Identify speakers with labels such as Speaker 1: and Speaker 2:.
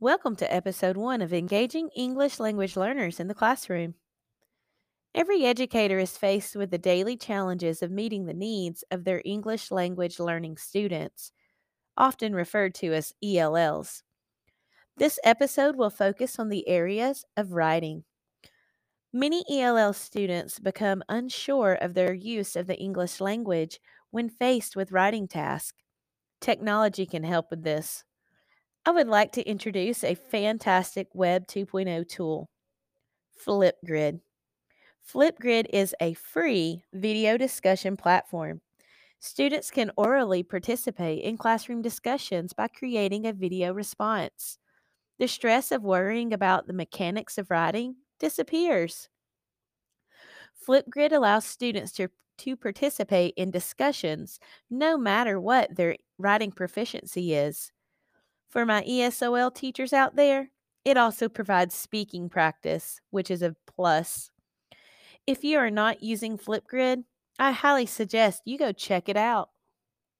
Speaker 1: Welcome to episode one of Engaging English Language Learners in the Classroom. Every educator is faced with the daily challenges of meeting the needs of their English language learning students, often referred to as ELLs. This episode will focus on the areas of writing. Many ELL students become unsure of their use of the English language when faced with writing tasks. Technology can help with this. I would like to introduce a fantastic Web 2.0 tool, Flipgrid. Flipgrid is a free video discussion platform. Students can orally participate in classroom discussions by creating a video response. The stress of worrying about the mechanics of writing disappears. Flipgrid allows students to, to participate in discussions no matter what their writing proficiency is. For my ESOL teachers out there, it also provides speaking practice, which is a plus. If you are not using Flipgrid, I highly suggest you go check it out.